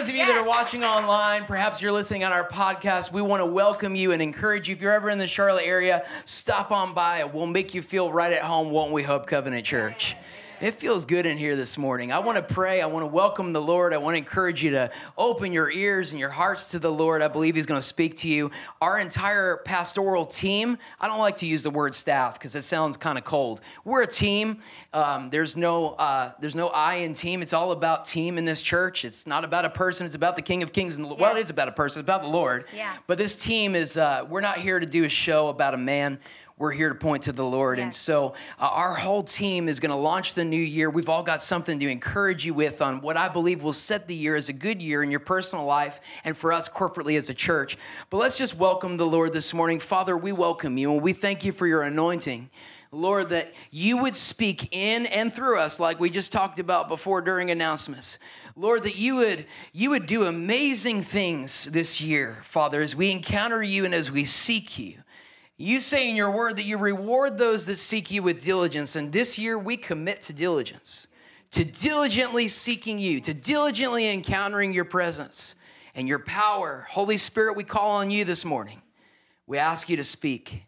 Those of you that are watching online, perhaps you're listening on our podcast, we want to welcome you and encourage you. If you're ever in the Charlotte area, stop on by. We'll make you feel right at home, won't we, Hope Covenant Church? It feels good in here this morning. I want to pray. I want to welcome the Lord. I want to encourage you to open your ears and your hearts to the Lord. I believe He's going to speak to you. Our entire pastoral team, I don't like to use the word staff because it sounds kind of cold. We're a team. Um, there's no uh, there's no I in team. It's all about team in this church. It's not about a person. It's about the King of Kings. And yes. well, it is about a person. It's about the Lord. Yeah. But this team is. Uh, we're not here to do a show about a man we're here to point to the Lord. Yes. And so uh, our whole team is going to launch the new year. We've all got something to encourage you with on what I believe will set the year as a good year in your personal life and for us corporately as a church. But let's just welcome the Lord this morning. Father, we welcome you and we thank you for your anointing. Lord, that you would speak in and through us, like we just talked about before during announcements. Lord, that you would you would do amazing things this year, Father, as we encounter you and as we seek you. You say in your word that you reward those that seek you with diligence. And this year we commit to diligence, to diligently seeking you, to diligently encountering your presence and your power. Holy Spirit, we call on you this morning. We ask you to speak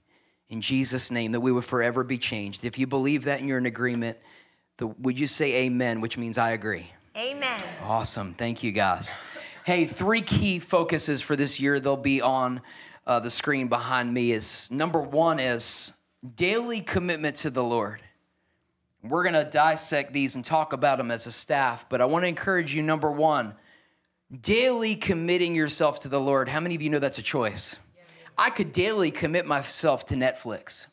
in Jesus' name that we would forever be changed. If you believe that and you're in agreement, the, would you say amen, which means I agree? Amen. Awesome. Thank you, guys. Hey, three key focuses for this year. They'll be on uh, the screen behind me is number one is daily commitment to the Lord. We're going to dissect these and talk about them as a staff, but I want to encourage you number one, daily committing yourself to the Lord. How many of you know that's a choice? I could daily commit myself to Netflix,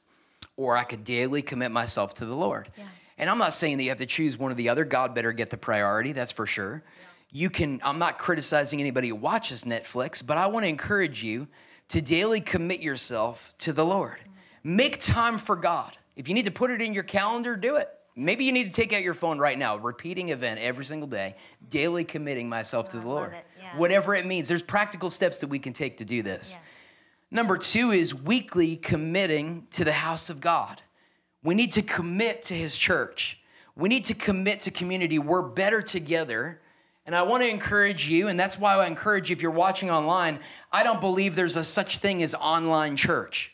or I could daily commit myself to the Lord. Yeah. And I'm not saying that you have to choose one or the other. God better get the priority, that's for sure. Yeah. You can, I'm not criticizing anybody who watches Netflix, but I want to encourage you to daily commit yourself to the Lord. Make time for God. If you need to put it in your calendar, do it. Maybe you need to take out your phone right now, repeating event every single day, daily committing myself oh, to the Lord. It. Yeah. Whatever it means, there's practical steps that we can take to do this. Yes. Number two is weekly committing to the house of God. We need to commit to his church. We need to commit to community. We're better together and I want to encourage you, and that's why I encourage you if you're watching online, I don't believe there's a such thing as online church.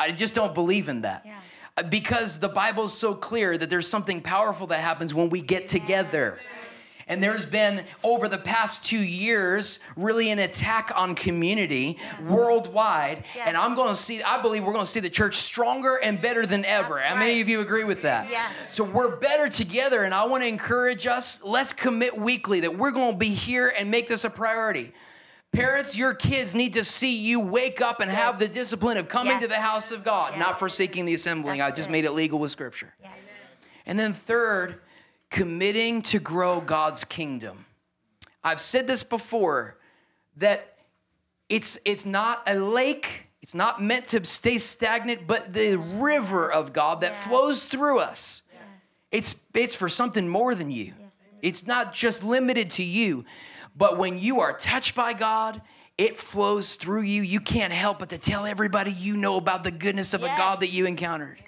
I just don't believe in that. Yeah. Uh, because the Bible is so clear that there's something powerful that happens when we get together. Yes. And there's been, over the past two years, really an attack on community yes. worldwide. Yes. And I'm going to see, I believe we're going to see the church stronger and better than ever. That's How right. many of you agree with that? Yes. So we're better together. And I want to encourage us, let's commit weekly that we're going to be here and make this a priority. Parents, your kids need to see you wake up and have the discipline of coming yes. to the house of God, yes. not forsaking the assembling. That's I just good. made it legal with Scripture. Yes. And then, third, committing to grow God's kingdom. I've said this before that it's, it's not a lake, it's not meant to stay stagnant, but the river of God that yes. flows through us. Yes. It's, it's for something more than you. Yes, it's not just limited to you, but when you are touched by God, it flows through you. You can't help but to tell everybody you know about the goodness of a God that you encountered.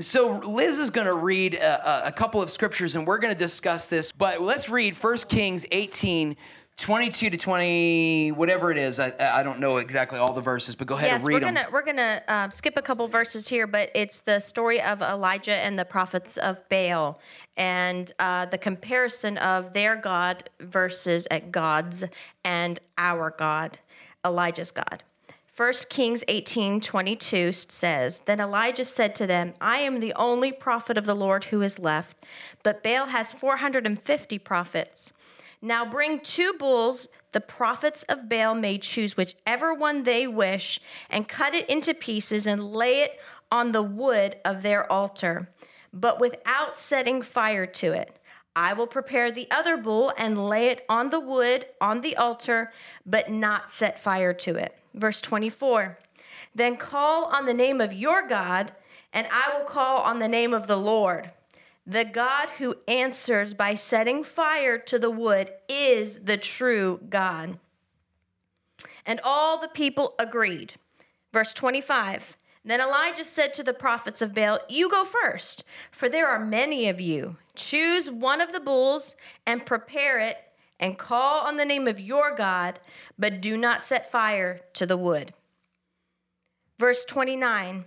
So Liz is going to read a, a, couple of scriptures and we're going to discuss this. But let's read 1 Kings 18, 22 to 20, whatever it is. I, I don't know exactly all the verses, but go ahead yes, and read we're gonna, them. We're going to uh, skip a couple verses here, but it's the story of Elijah and the prophets of Baal and uh, the comparison of their God versus at God's and our God, Elijah's God. 1 Kings 18 22 says, Then Elijah said to them, I am the only prophet of the Lord who is left, but Baal has 450 prophets. Now bring two bulls. The prophets of Baal may choose whichever one they wish, and cut it into pieces and lay it on the wood of their altar, but without setting fire to it. I will prepare the other bull and lay it on the wood on the altar, but not set fire to it. Verse 24 Then call on the name of your God, and I will call on the name of the Lord. The God who answers by setting fire to the wood is the true God. And all the people agreed. Verse 25 Then Elijah said to the prophets of Baal, You go first, for there are many of you. Choose one of the bulls and prepare it, and call on the name of your God, but do not set fire to the wood. Verse 29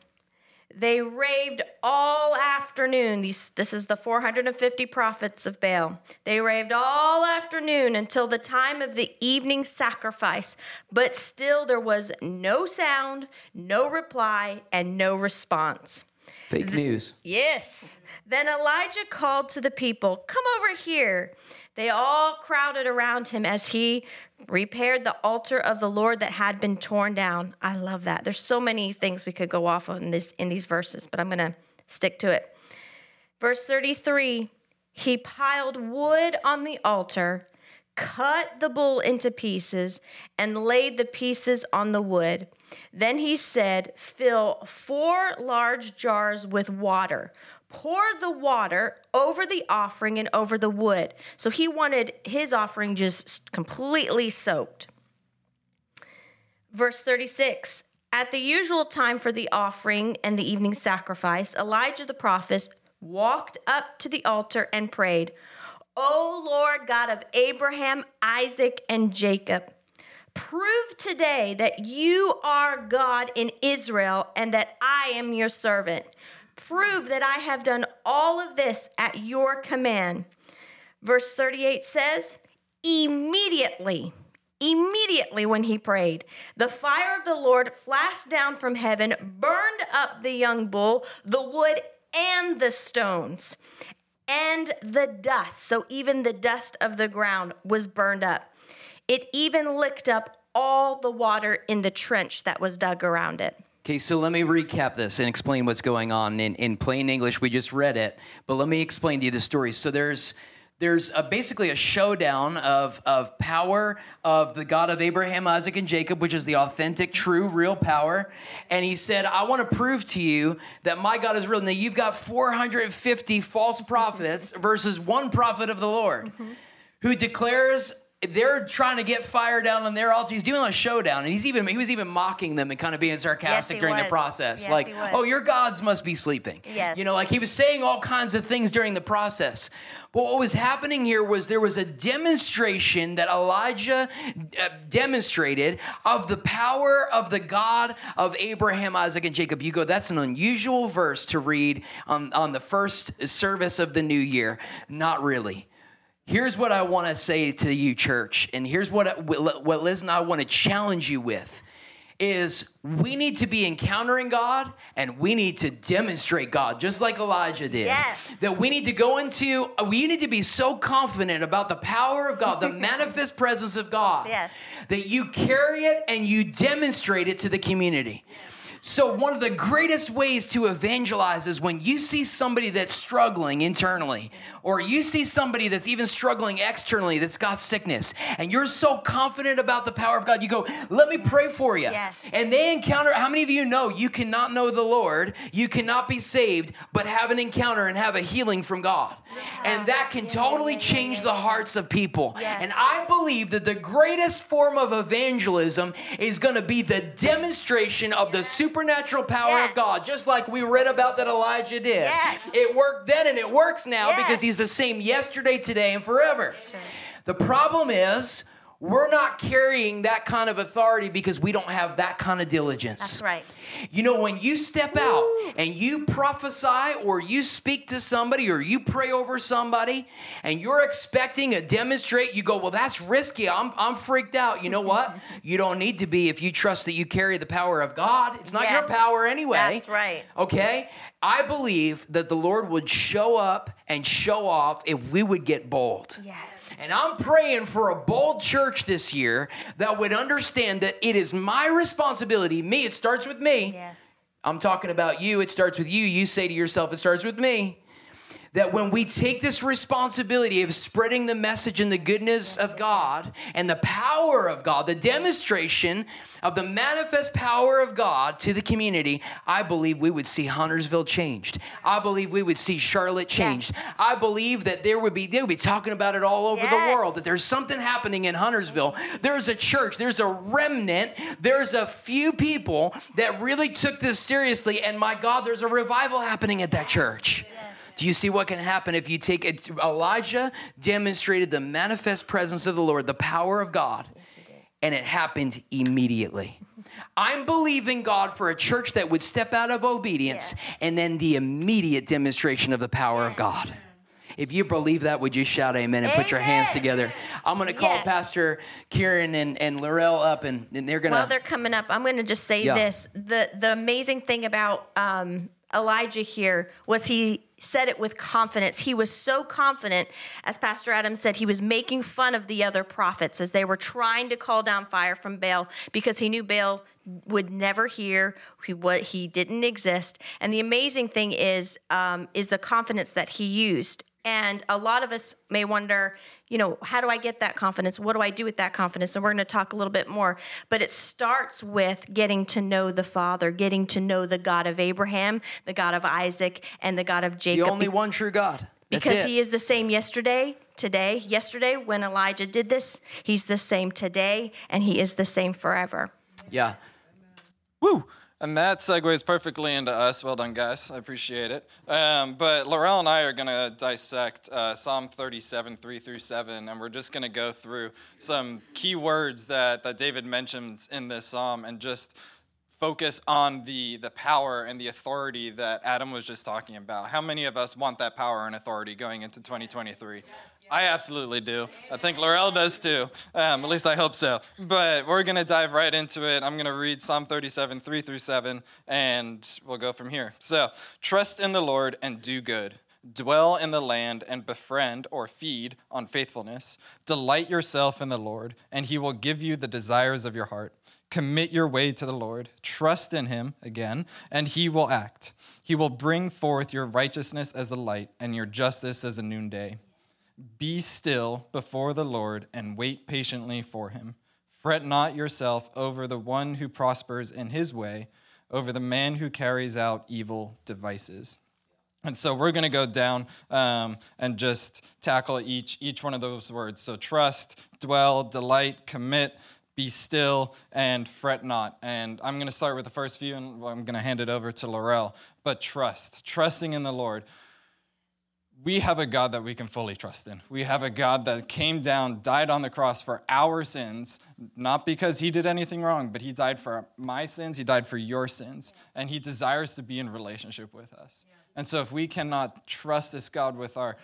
they raved all afternoon. These, this is the 450 prophets of Baal. They raved all afternoon until the time of the evening sacrifice, but still there was no sound, no reply, and no response. Fake news. Yes. Then Elijah called to the people, Come over here. They all crowded around him as he repaired the altar of the Lord that had been torn down. I love that. There's so many things we could go off on in, this, in these verses, but I'm going to stick to it. Verse 33 He piled wood on the altar, cut the bull into pieces, and laid the pieces on the wood. Then he said, Fill four large jars with water pour the water over the offering and over the wood. So he wanted his offering just completely soaked. Verse 36 At the usual time for the offering and the evening sacrifice, Elijah the prophet walked up to the altar and prayed, O Lord God of Abraham, Isaac, and Jacob, prove today that you are God in Israel and that I am your servant prove that I have done all of this at your command. Verse 38 says, Immediately, immediately when he prayed, the fire of the Lord flashed down from heaven, burned up the young bull, the wood, and the stones, and the dust. So even the dust of the ground was burned up. It even licked up all the water in the trench that was dug around it. Okay, so let me recap this and explain what's going on in, in plain English. We just read it, but let me explain to you the story. So there's there's a, basically a showdown of, of power of the God of Abraham, Isaac, and Jacob, which is the authentic, true, real power. And he said, I want to prove to you that my God is real. Now, you've got 450 false prophets versus one prophet of the Lord mm-hmm. who declares they're trying to get fire down on their altar. He's doing a showdown, and he's even he was even mocking them and kind of being sarcastic yes, during was. the process. Yes, like, oh, your gods must be sleeping. Yes. You know, like he was saying all kinds of things during the process. But what was happening here was there was a demonstration that Elijah uh, demonstrated of the power of the God of Abraham, Isaac, and Jacob. You go, that's an unusual verse to read on, on the first service of the new year. Not really Here's what I want to say to you, church, and here's what, what Liz and I want to challenge you with is we need to be encountering God and we need to demonstrate God just like Elijah did. Yes. That we need to go into uh, we need to be so confident about the power of God, the manifest presence of God. Yes. That you carry it and you demonstrate it to the community. So, one of the greatest ways to evangelize is when you see somebody that's struggling internally, or you see somebody that's even struggling externally that's got sickness, and you're so confident about the power of God, you go, Let me pray for you. Yes. And they encounter, how many of you know you cannot know the Lord, you cannot be saved, but have an encounter and have a healing from God? And that can totally change the hearts of people. Yes. And I believe that the greatest form of evangelism is going to be the demonstration of the supernatural power yes. of God, just like we read about that Elijah did. Yes. It worked then and it works now because he's the same yesterday, today, and forever. Sure. The problem is, we're not carrying that kind of authority because we don't have that kind of diligence. That's right. You know, when you step out and you prophesy or you speak to somebody or you pray over somebody and you're expecting a demonstrate, you go, well, that's risky. I'm, I'm freaked out. You know what? you don't need to be if you trust that you carry the power of God. It's not yes. your power anyway. That's right. Okay? I believe that the Lord would show up and show off if we would get bold. Yes. And I'm praying for a bold church this year that would understand that it is my responsibility. Me, it starts with me. Yes. I'm talking about you. It starts with you. You say to yourself, it starts with me. That when we take this responsibility of spreading the message and the goodness of God and the power of God, the demonstration of the manifest power of God to the community, I believe we would see Huntersville changed. I believe we would see Charlotte changed. Yes. I believe that there would be they would be talking about it all over the world that there's something happening in Huntersville. There's a church, there's a remnant, there's a few people that really took this seriously and my God, there's a revival happening at that church. Do you see what can happen if you take it? Elijah demonstrated the manifest presence of the Lord, the power of God, and it happened immediately. I'm believing God for a church that would step out of obedience Yes. and then the immediate demonstration of the power of God. If you believe that, would you shout amen and put your hands together? I'm going to call Yes. Pastor Kieran and, and Laurel up, and, and they're going While to. they're coming up, I'm going to just say Yeah. this: the the amazing thing about um, Elijah here was he said it with confidence. He was so confident, as Pastor Adam said, he was making fun of the other prophets as they were trying to call down fire from Baal because he knew Baal would never hear he what he didn't exist. And the amazing thing is um, is the confidence that he used. And a lot of us may wonder, you know, how do I get that confidence? What do I do with that confidence? And we're going to talk a little bit more. But it starts with getting to know the Father, getting to know the God of Abraham, the God of Isaac, and the God of Jacob. the only one true God. That's because it. he is the same yesterday, today, yesterday when Elijah did this, he's the same today, and he is the same forever. Yeah. Woo! And that segues perfectly into us. Well done, guys. I appreciate it. Um, but Laurel and I are going to dissect uh, Psalm 37, 3 through 7, and we're just going to go through some key words that, that David mentions in this psalm and just focus on the, the power and the authority that Adam was just talking about. How many of us want that power and authority going into 2023? I absolutely do. I think Laurel does too. Um, at least I hope so. But we're going to dive right into it. I'm going to read Psalm 37, 3 through 7, and we'll go from here. So, trust in the Lord and do good. Dwell in the land and befriend or feed on faithfulness. Delight yourself in the Lord, and he will give you the desires of your heart. Commit your way to the Lord. Trust in him again, and he will act. He will bring forth your righteousness as the light and your justice as the noonday. Be still before the Lord and wait patiently for him. Fret not yourself over the one who prospers in his way, over the man who carries out evil devices. And so we're going to go down um, and just tackle each, each one of those words. So trust, dwell, delight, commit, be still, and fret not. And I'm going to start with the first few, and I'm going to hand it over to Laurel. But trust, trusting in the Lord we have a God that we can fully trust in. We have a God that came down, died on the cross for our sins, not because he did anything wrong, but he died for my sins, he died for your sins, and he desires to be in relationship with us. And so if we cannot trust this God with our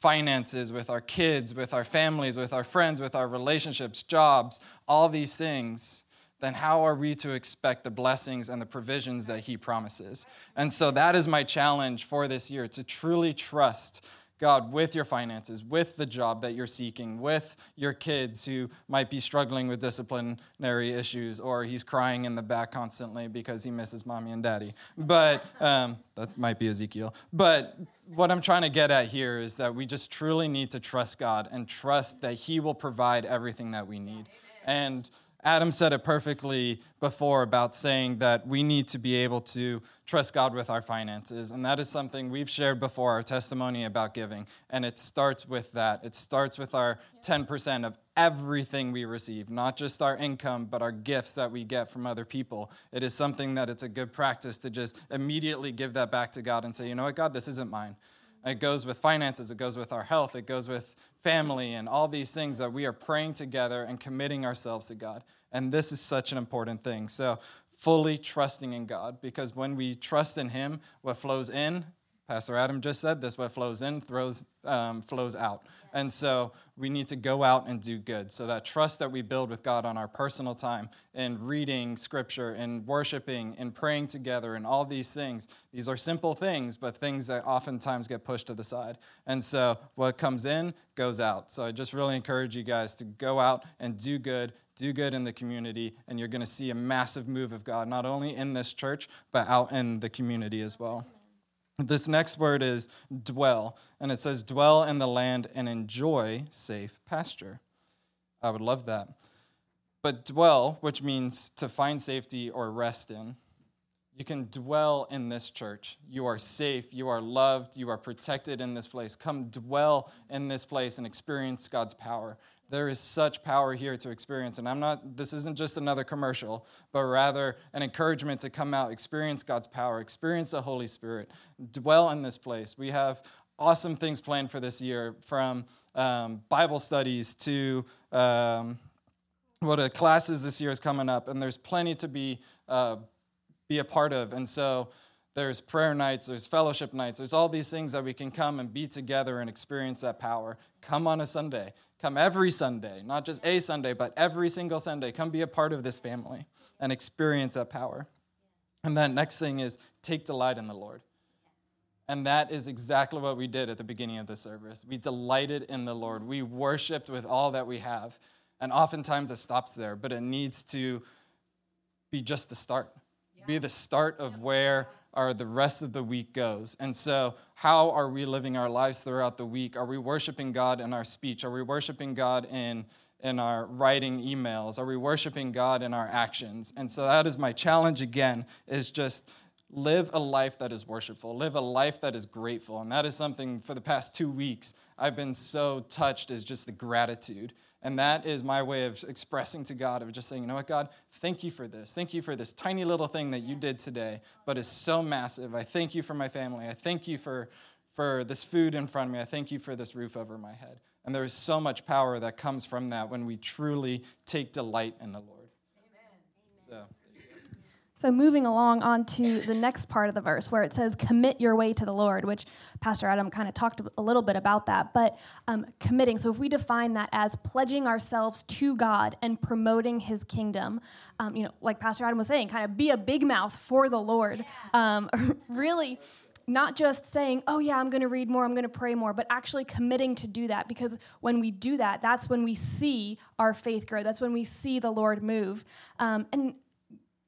finances, with our kids, with our families, with our friends, with our relationships, jobs, all these things, then how are we to expect the blessings and the provisions that he promises? And so that is my challenge for this year to truly trust God with your finances, with the job that you're seeking, with your kids who might be struggling with disciplinary issues, or he's crying in the back constantly because he misses mommy and daddy. But um, that might be Ezekiel. But what I'm trying to get at here is that we just truly need to trust God and trust that he will provide everything that we need. And Adam said it perfectly before about saying that we need to be able to trust God with our finances. And that is something we've shared before, our testimony about giving. And it starts with that. It starts with our 10% of everything we receive, not just our income, but our gifts that we get from other people. It is something that it's a good practice to just immediately give that back to God and say, you know what, God, this isn't mine. It goes with finances, it goes with our health, it goes with family, and all these things that we are praying together and committing ourselves to God. And this is such an important thing. So, fully trusting in God, because when we trust in Him, what flows in, Pastor Adam just said this, what flows in throws, um, flows out. And so we need to go out and do good. So that trust that we build with God on our personal time in reading scripture, in worshiping, in praying together, and all these things, these are simple things, but things that oftentimes get pushed to the side. And so what comes in goes out. So I just really encourage you guys to go out and do good, do good in the community, and you're going to see a massive move of God, not only in this church, but out in the community as well. This next word is dwell, and it says, dwell in the land and enjoy safe pasture. I would love that. But dwell, which means to find safety or rest in, you can dwell in this church. You are safe. You are loved. You are protected in this place. Come dwell in this place and experience God's power. There is such power here to experience. And I'm not, this isn't just another commercial, but rather an encouragement to come out, experience God's power, experience the Holy Spirit, dwell in this place. We have awesome things planned for this year from um, Bible studies to um, what a classes this year is coming up. And there's plenty to be. Uh, be a part of. And so there's prayer nights, there's fellowship nights, there's all these things that we can come and be together and experience that power. Come on a Sunday. Come every Sunday, not just a Sunday, but every single Sunday. Come be a part of this family and experience that power. And then next thing is take delight in the Lord. And that is exactly what we did at the beginning of the service. We delighted in the Lord. We worshiped with all that we have. And oftentimes it stops there, but it needs to be just the start be the start of where our the rest of the week goes. And so, how are we living our lives throughout the week? Are we worshiping God in our speech? Are we worshiping God in in our writing emails? Are we worshiping God in our actions? And so that is my challenge again is just live a life that is worshipful, live a life that is grateful. And that is something for the past 2 weeks I've been so touched is just the gratitude. And that is my way of expressing to God of just saying, you know what, God, Thank you for this. Thank you for this tiny little thing that you did today, but is so massive. I thank you for my family. I thank you for, for this food in front of me. I thank you for this roof over my head. And there is so much power that comes from that when we truly take delight in the Lord. Amen. So. So, moving along on to the next part of the verse where it says, commit your way to the Lord, which Pastor Adam kind of talked a little bit about that. But um, committing, so if we define that as pledging ourselves to God and promoting his kingdom, um, you know, like Pastor Adam was saying, kind of be a big mouth for the Lord. Um, really, not just saying, oh, yeah, I'm going to read more, I'm going to pray more, but actually committing to do that. Because when we do that, that's when we see our faith grow. That's when we see the Lord move. Um, and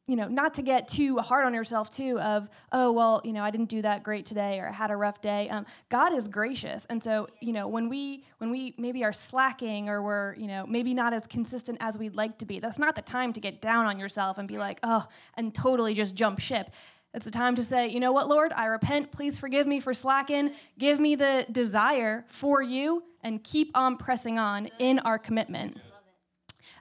you know, not to get too hard on yourself too of, oh, well, you know, I didn't do that great today or I had a rough day. Um, God is gracious. And so, you know, when we when we maybe are slacking or we're, you know, maybe not as consistent as we'd like to be, that's not the time to get down on yourself and be like, oh, and totally just jump ship. It's the time to say, you know what, Lord, I repent. Please forgive me for slacking. Give me the desire for you and keep on pressing on in our commitment.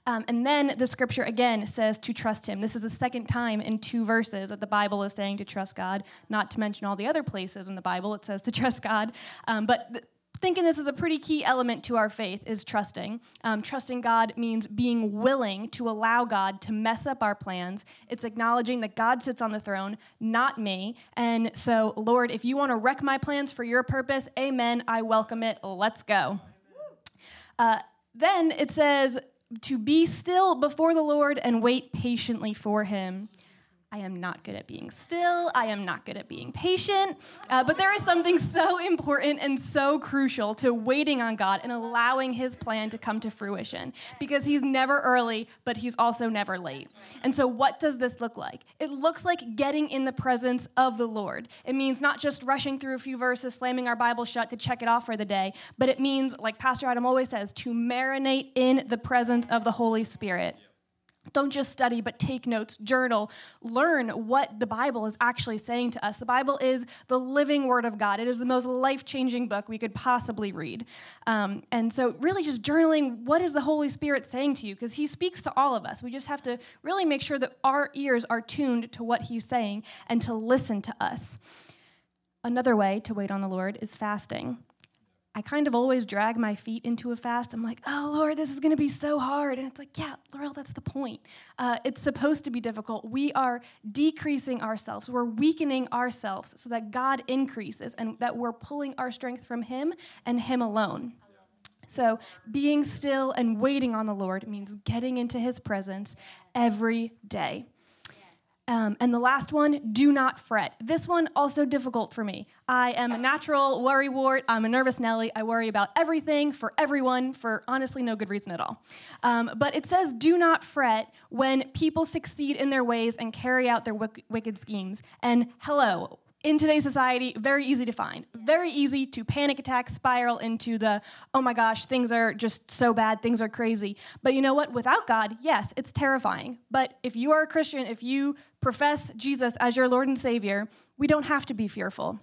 Um, and then the scripture again says to trust him. This is the second time in two verses that the Bible is saying to trust God, not to mention all the other places in the Bible it says to trust God. Um, but th- thinking this is a pretty key element to our faith is trusting. Um, trusting God means being willing to allow God to mess up our plans. It's acknowledging that God sits on the throne, not me. And so, Lord, if you want to wreck my plans for your purpose, amen, I welcome it. Let's go. Uh, then it says, to be still before the Lord and wait patiently for him. I am not good at being still. I am not good at being patient. Uh, but there is something so important and so crucial to waiting on God and allowing His plan to come to fruition because He's never early, but He's also never late. And so, what does this look like? It looks like getting in the presence of the Lord. It means not just rushing through a few verses, slamming our Bible shut to check it off for the day, but it means, like Pastor Adam always says, to marinate in the presence of the Holy Spirit. Don't just study, but take notes, journal, learn what the Bible is actually saying to us. The Bible is the living Word of God. It is the most life changing book we could possibly read. Um, and so, really, just journaling what is the Holy Spirit saying to you? Because He speaks to all of us. We just have to really make sure that our ears are tuned to what He's saying and to listen to us. Another way to wait on the Lord is fasting. I kind of always drag my feet into a fast. I'm like, oh, Lord, this is going to be so hard. And it's like, yeah, Laurel, that's the point. Uh, it's supposed to be difficult. We are decreasing ourselves, we're weakening ourselves so that God increases and that we're pulling our strength from Him and Him alone. So, being still and waiting on the Lord means getting into His presence every day. Um, and the last one, do not fret. This one also difficult for me. I am a natural worry wart. I'm a nervous Nelly. I worry about everything for everyone for honestly no good reason at all. Um, but it says, do not fret when people succeed in their ways and carry out their wicked schemes. And hello, in today's society, very easy to find. Very easy to panic attack, spiral into the, oh my gosh, things are just so bad, things are crazy. But you know what? Without God, yes, it's terrifying. But if you are a Christian, if you profess Jesus as your Lord and Savior, we don't have to be fearful.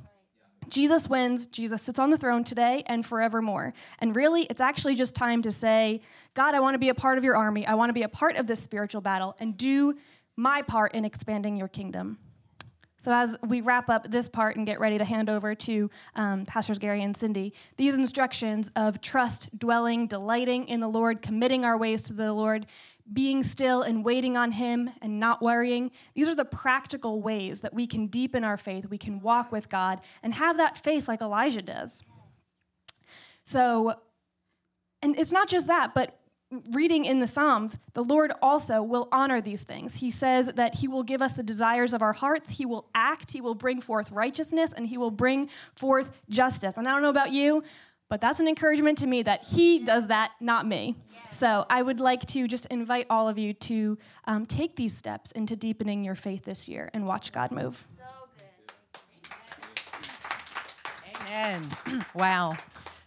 Jesus wins, Jesus sits on the throne today and forevermore. And really, it's actually just time to say, God, I want to be a part of your army. I want to be a part of this spiritual battle and do my part in expanding your kingdom. So, as we wrap up this part and get ready to hand over to um, Pastors Gary and Cindy, these instructions of trust, dwelling, delighting in the Lord, committing our ways to the Lord, being still and waiting on Him and not worrying, these are the practical ways that we can deepen our faith, we can walk with God and have that faith like Elijah does. So, and it's not just that, but reading in the Psalms, the Lord also will honor these things. He says that He will give us the desires of our hearts, He will act, He will bring forth righteousness, and He will bring forth justice. And I don't know about you, but that's an encouragement to me that He does that, not me. So I would like to just invite all of you to um, take these steps into deepening your faith this year and watch God move. So Amen. Amen. wow.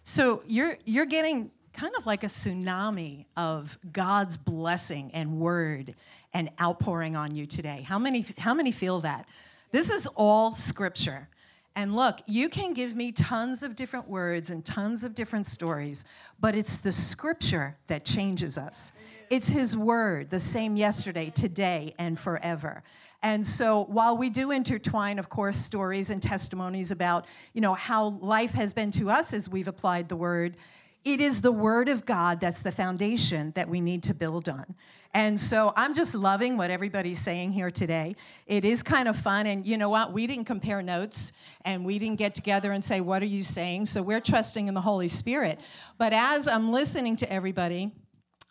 So you're you're getting kind of like a tsunami of God's blessing and word and outpouring on you today. How many, how many feel that? This is all scripture. And look, you can give me tons of different words and tons of different stories, but it's the scripture that changes us. It's his word, the same yesterday, today, and forever. And so while we do intertwine, of course, stories and testimonies about, you know, how life has been to us as we've applied the word, it is the Word of God that's the foundation that we need to build on. And so I'm just loving what everybody's saying here today. It is kind of fun. And you know what? We didn't compare notes and we didn't get together and say, What are you saying? So we're trusting in the Holy Spirit. But as I'm listening to everybody,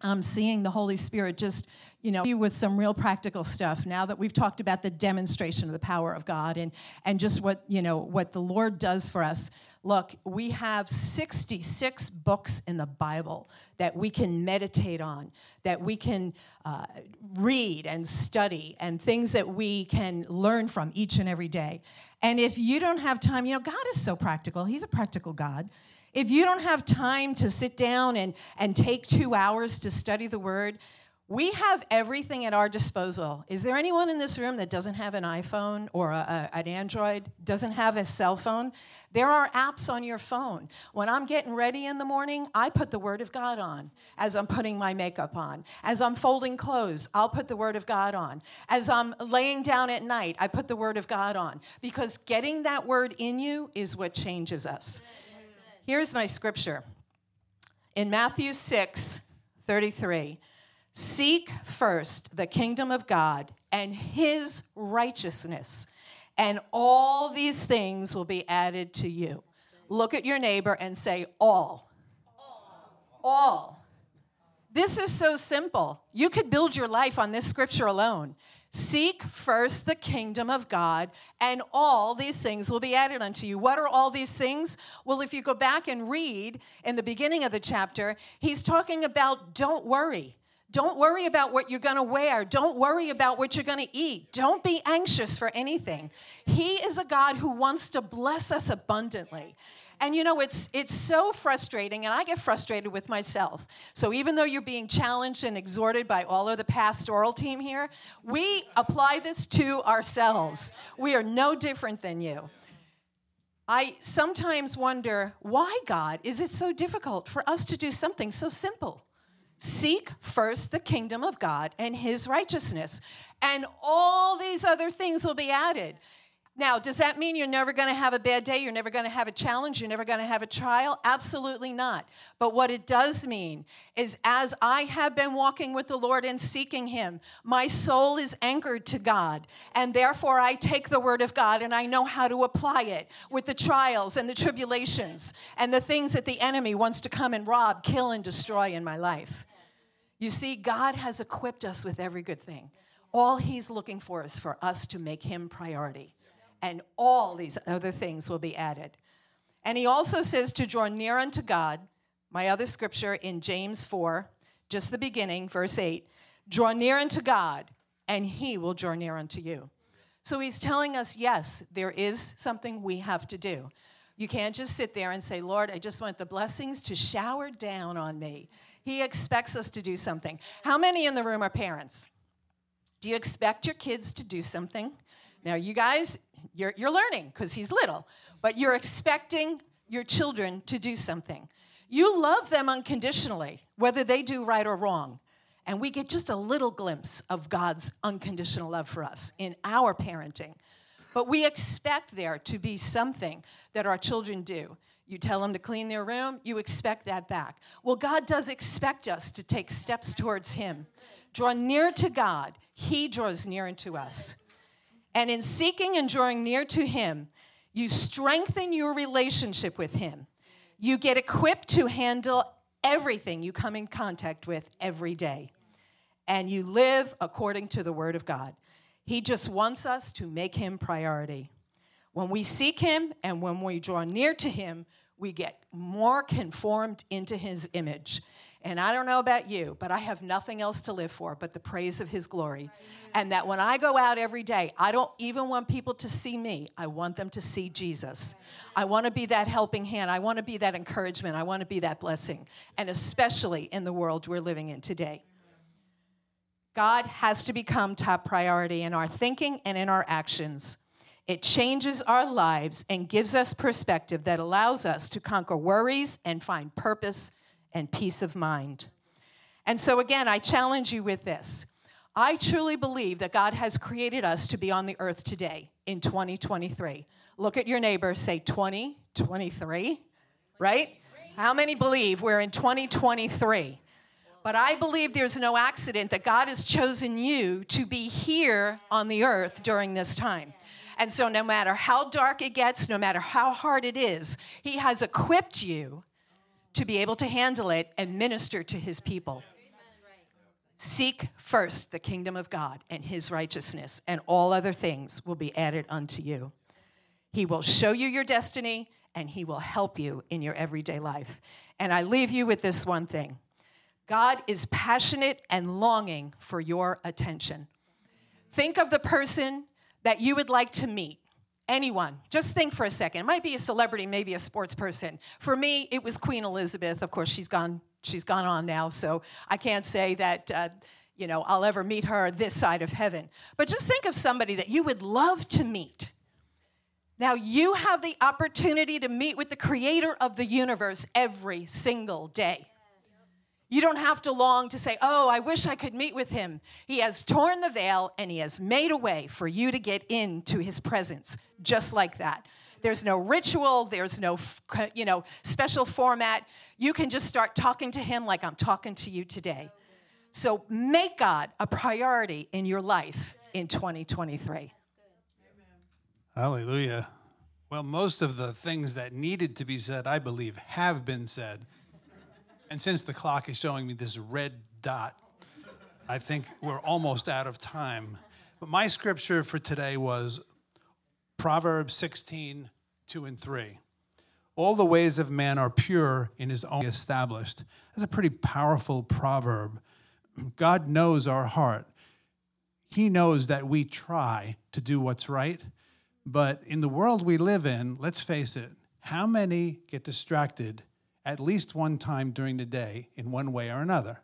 I'm seeing the Holy Spirit just you know, with some real practical stuff. Now that we've talked about the demonstration of the power of God and and just what you know what the Lord does for us. Look, we have 66 books in the Bible that we can meditate on, that we can uh, read and study, and things that we can learn from each and every day. And if you don't have time, you know, God is so practical, He's a practical God. If you don't have time to sit down and, and take two hours to study the Word, we have everything at our disposal. Is there anyone in this room that doesn't have an iPhone or a, a, an Android, doesn't have a cell phone? There are apps on your phone. When I'm getting ready in the morning, I put the Word of God on as I'm putting my makeup on. As I'm folding clothes, I'll put the Word of God on. As I'm laying down at night, I put the Word of God on. Because getting that Word in you is what changes us. Here's my scripture in Matthew 6 33. Seek first the kingdom of God and his righteousness and all these things will be added to you. Look at your neighbor and say, All. All. This is so simple. You could build your life on this scripture alone. Seek first the kingdom of God, and all these things will be added unto you. What are all these things? Well, if you go back and read in the beginning of the chapter, he's talking about don't worry. Don't worry about what you're going to wear. Don't worry about what you're going to eat. Don't be anxious for anything. He is a God who wants to bless us abundantly. And you know, it's, it's so frustrating, and I get frustrated with myself. So even though you're being challenged and exhorted by all of the pastoral team here, we apply this to ourselves. We are no different than you. I sometimes wonder why, God, is it so difficult for us to do something so simple? Seek first the kingdom of God and his righteousness, and all these other things will be added. Now, does that mean you're never going to have a bad day? You're never going to have a challenge? You're never going to have a trial? Absolutely not. But what it does mean is as I have been walking with the Lord and seeking Him, my soul is anchored to God. And therefore, I take the Word of God and I know how to apply it with the trials and the tribulations and the things that the enemy wants to come and rob, kill, and destroy in my life. You see, God has equipped us with every good thing. All He's looking for is for us to make Him priority and all these other things will be added. And he also says to draw near unto God. My other scripture in James 4, just the beginning, verse 8 draw near unto God, and he will draw near unto you. So he's telling us, yes, there is something we have to do. You can't just sit there and say, Lord, I just want the blessings to shower down on me. He expects us to do something. How many in the room are parents? Do you expect your kids to do something? Now, you guys, you're, you're learning because he's little, but you're expecting your children to do something. You love them unconditionally, whether they do right or wrong. And we get just a little glimpse of God's unconditional love for us in our parenting. But we expect there to be something that our children do. You tell them to clean their room, you expect that back. Well, God does expect us to take steps towards Him. Draw near to God, He draws near unto us. And in seeking and drawing near to Him, you strengthen your relationship with Him. You get equipped to handle everything you come in contact with every day. And you live according to the Word of God. He just wants us to make Him priority. When we seek Him and when we draw near to Him, we get more conformed into His image. And I don't know about you, but I have nothing else to live for but the praise of His glory. And that when I go out every day, I don't even want people to see me. I want them to see Jesus. I want to be that helping hand. I want to be that encouragement. I want to be that blessing. And especially in the world we're living in today. God has to become top priority in our thinking and in our actions. It changes our lives and gives us perspective that allows us to conquer worries and find purpose and peace of mind. And so, again, I challenge you with this. I truly believe that God has created us to be on the earth today in 2023. Look at your neighbor, say 2023, right? How many believe we're in 2023? But I believe there's no accident that God has chosen you to be here on the earth during this time. And so, no matter how dark it gets, no matter how hard it is, He has equipped you to be able to handle it and minister to his people. Seek first the kingdom of God and his righteousness, and all other things will be added unto you. He will show you your destiny and he will help you in your everyday life. And I leave you with this one thing God is passionate and longing for your attention. Think of the person that you would like to meet anyone. Just think for a second. It might be a celebrity, maybe a sports person. For me, it was Queen Elizabeth. Of course, she's gone. She's gone on now, so I can't say that. Uh, you know, I'll ever meet her this side of heaven. But just think of somebody that you would love to meet. Now, you have the opportunity to meet with the creator of the universe every single day. You don't have to long to say, Oh, I wish I could meet with him. He has torn the veil and he has made a way for you to get into his presence, just like that. There's no ritual, there's no you know, special format. You can just start talking to him like I'm talking to you today. So make God a priority in your life in 2023. Hallelujah. Well, most of the things that needed to be said, I believe, have been said. And since the clock is showing me this red dot, I think we're almost out of time. But my scripture for today was Proverbs 16, 2 and 3. All the ways of man are pure in his own established. That's a pretty powerful proverb. God knows our heart. He knows that we try to do what's right. But in the world we live in, let's face it, how many get distracted at least one time during the day in one way or another.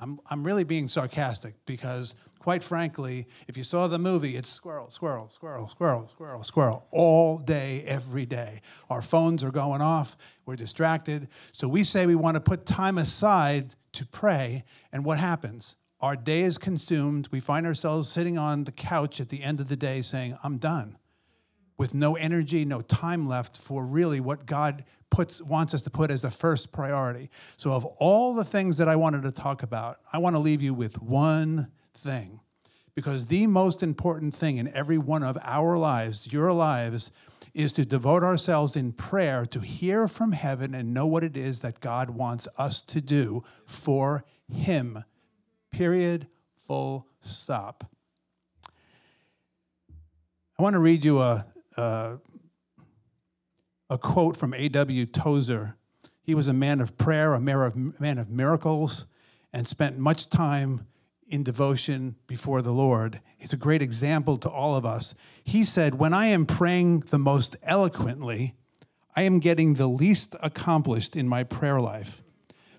I'm, I'm really being sarcastic because, quite frankly, if you saw the movie, it's squirrel, squirrel, squirrel, squirrel, squirrel, squirrel, all day, every day. Our phones are going off, we're distracted. So we say we want to put time aside to pray, and what happens? Our day is consumed. We find ourselves sitting on the couch at the end of the day saying, I'm done, with no energy, no time left for really what God puts, wants us to put as a first priority. So, of all the things that I wanted to talk about, I want to leave you with one thing. Because the most important thing in every one of our lives, your lives, is to devote ourselves in prayer to hear from heaven and know what it is that God wants us to do for Him. Period. Full stop. I want to read you a, a a quote from A.W. Tozer. He was a man of prayer, a man of miracles, and spent much time in devotion before the Lord. He's a great example to all of us. He said, When I am praying the most eloquently, I am getting the least accomplished in my prayer life.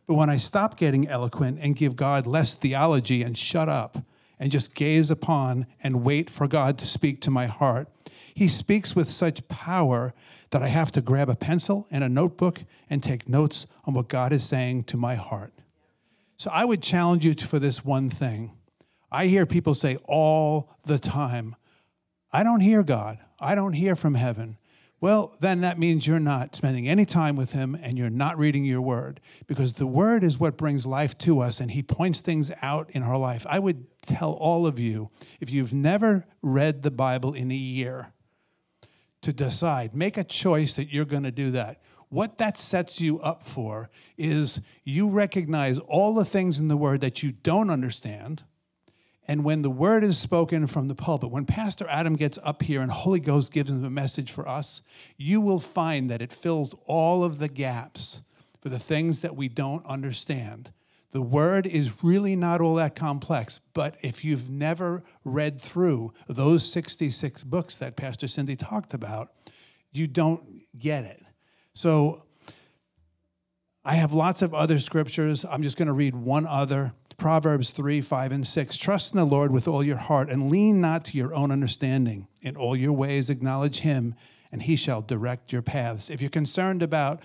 But when I stop getting eloquent and give God less theology and shut up and just gaze upon and wait for God to speak to my heart, He speaks with such power that I have to grab a pencil and a notebook and take notes on what God is saying to my heart. So I would challenge you for this one thing. I hear people say all the time, I don't hear God. I don't hear from heaven. Well, then that means you're not spending any time with Him and you're not reading your Word because the Word is what brings life to us and He points things out in our life. I would tell all of you if you've never read the Bible in a year, to decide, make a choice that you're going to do that what that sets you up for is you recognize all the things in the word that you don't understand. And when the word is spoken from the pulpit, when Pastor Adam gets up here and Holy Ghost gives him a message for us, you will find that it fills all of the gaps for the things that we don't understand. The word is really not all that complex, but if you've never read through those 66 books that Pastor Cindy talked about, you don't get it. So I have lots of other scriptures. I'm just going to read one other Proverbs 3, 5, and 6. Trust in the Lord with all your heart and lean not to your own understanding. In all your ways, acknowledge him, and he shall direct your paths. If you're concerned about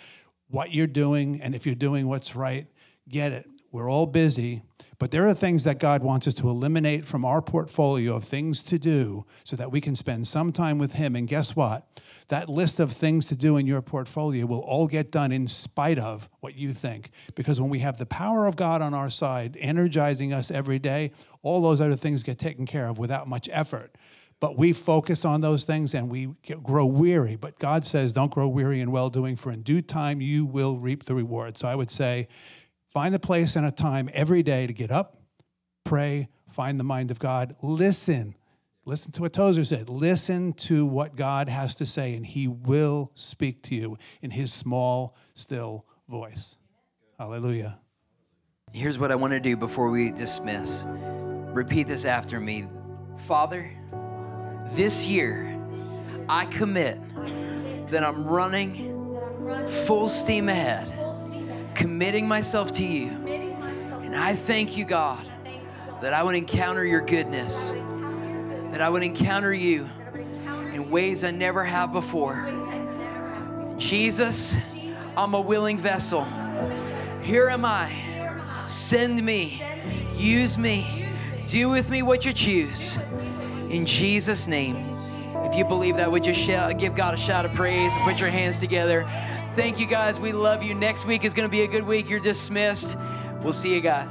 what you're doing and if you're doing what's right, get it. We're all busy, but there are things that God wants us to eliminate from our portfolio of things to do so that we can spend some time with Him. And guess what? that list of things to do in your portfolio will all get done in spite of what you think. Because when we have the power of God on our side, energizing us every day, all those other things get taken care of without much effort. But we focus on those things and we grow weary. But God says, don't grow weary in well doing, for in due time you will reap the reward. So I would say, find a place and a time every day to get up, pray, find the mind of God, listen Listen to what Tozer said. Listen to what God has to say, and He will speak to you in His small, still voice. Hallelujah. Here's what I want to do before we dismiss. Repeat this after me. Father, this year I commit that I'm running full steam ahead, committing myself to you. And I thank you, God, that I would encounter your goodness that I would encounter you in ways I never have before. Jesus, I'm a willing vessel. Here am I. Send me. Use me. Do with me what you choose. In Jesus' name. If you believe that, would you give God a shout of praise and put your hands together? Thank you guys. We love you. Next week is going to be a good week. You're dismissed. We'll see you guys.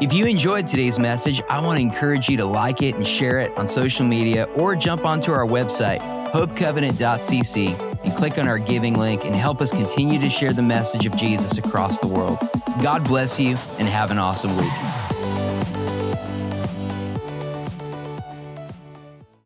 If you enjoyed today's message, I want to encourage you to like it and share it on social media or jump onto our website, hopecovenant.cc, and click on our giving link and help us continue to share the message of Jesus across the world. God bless you and have an awesome week.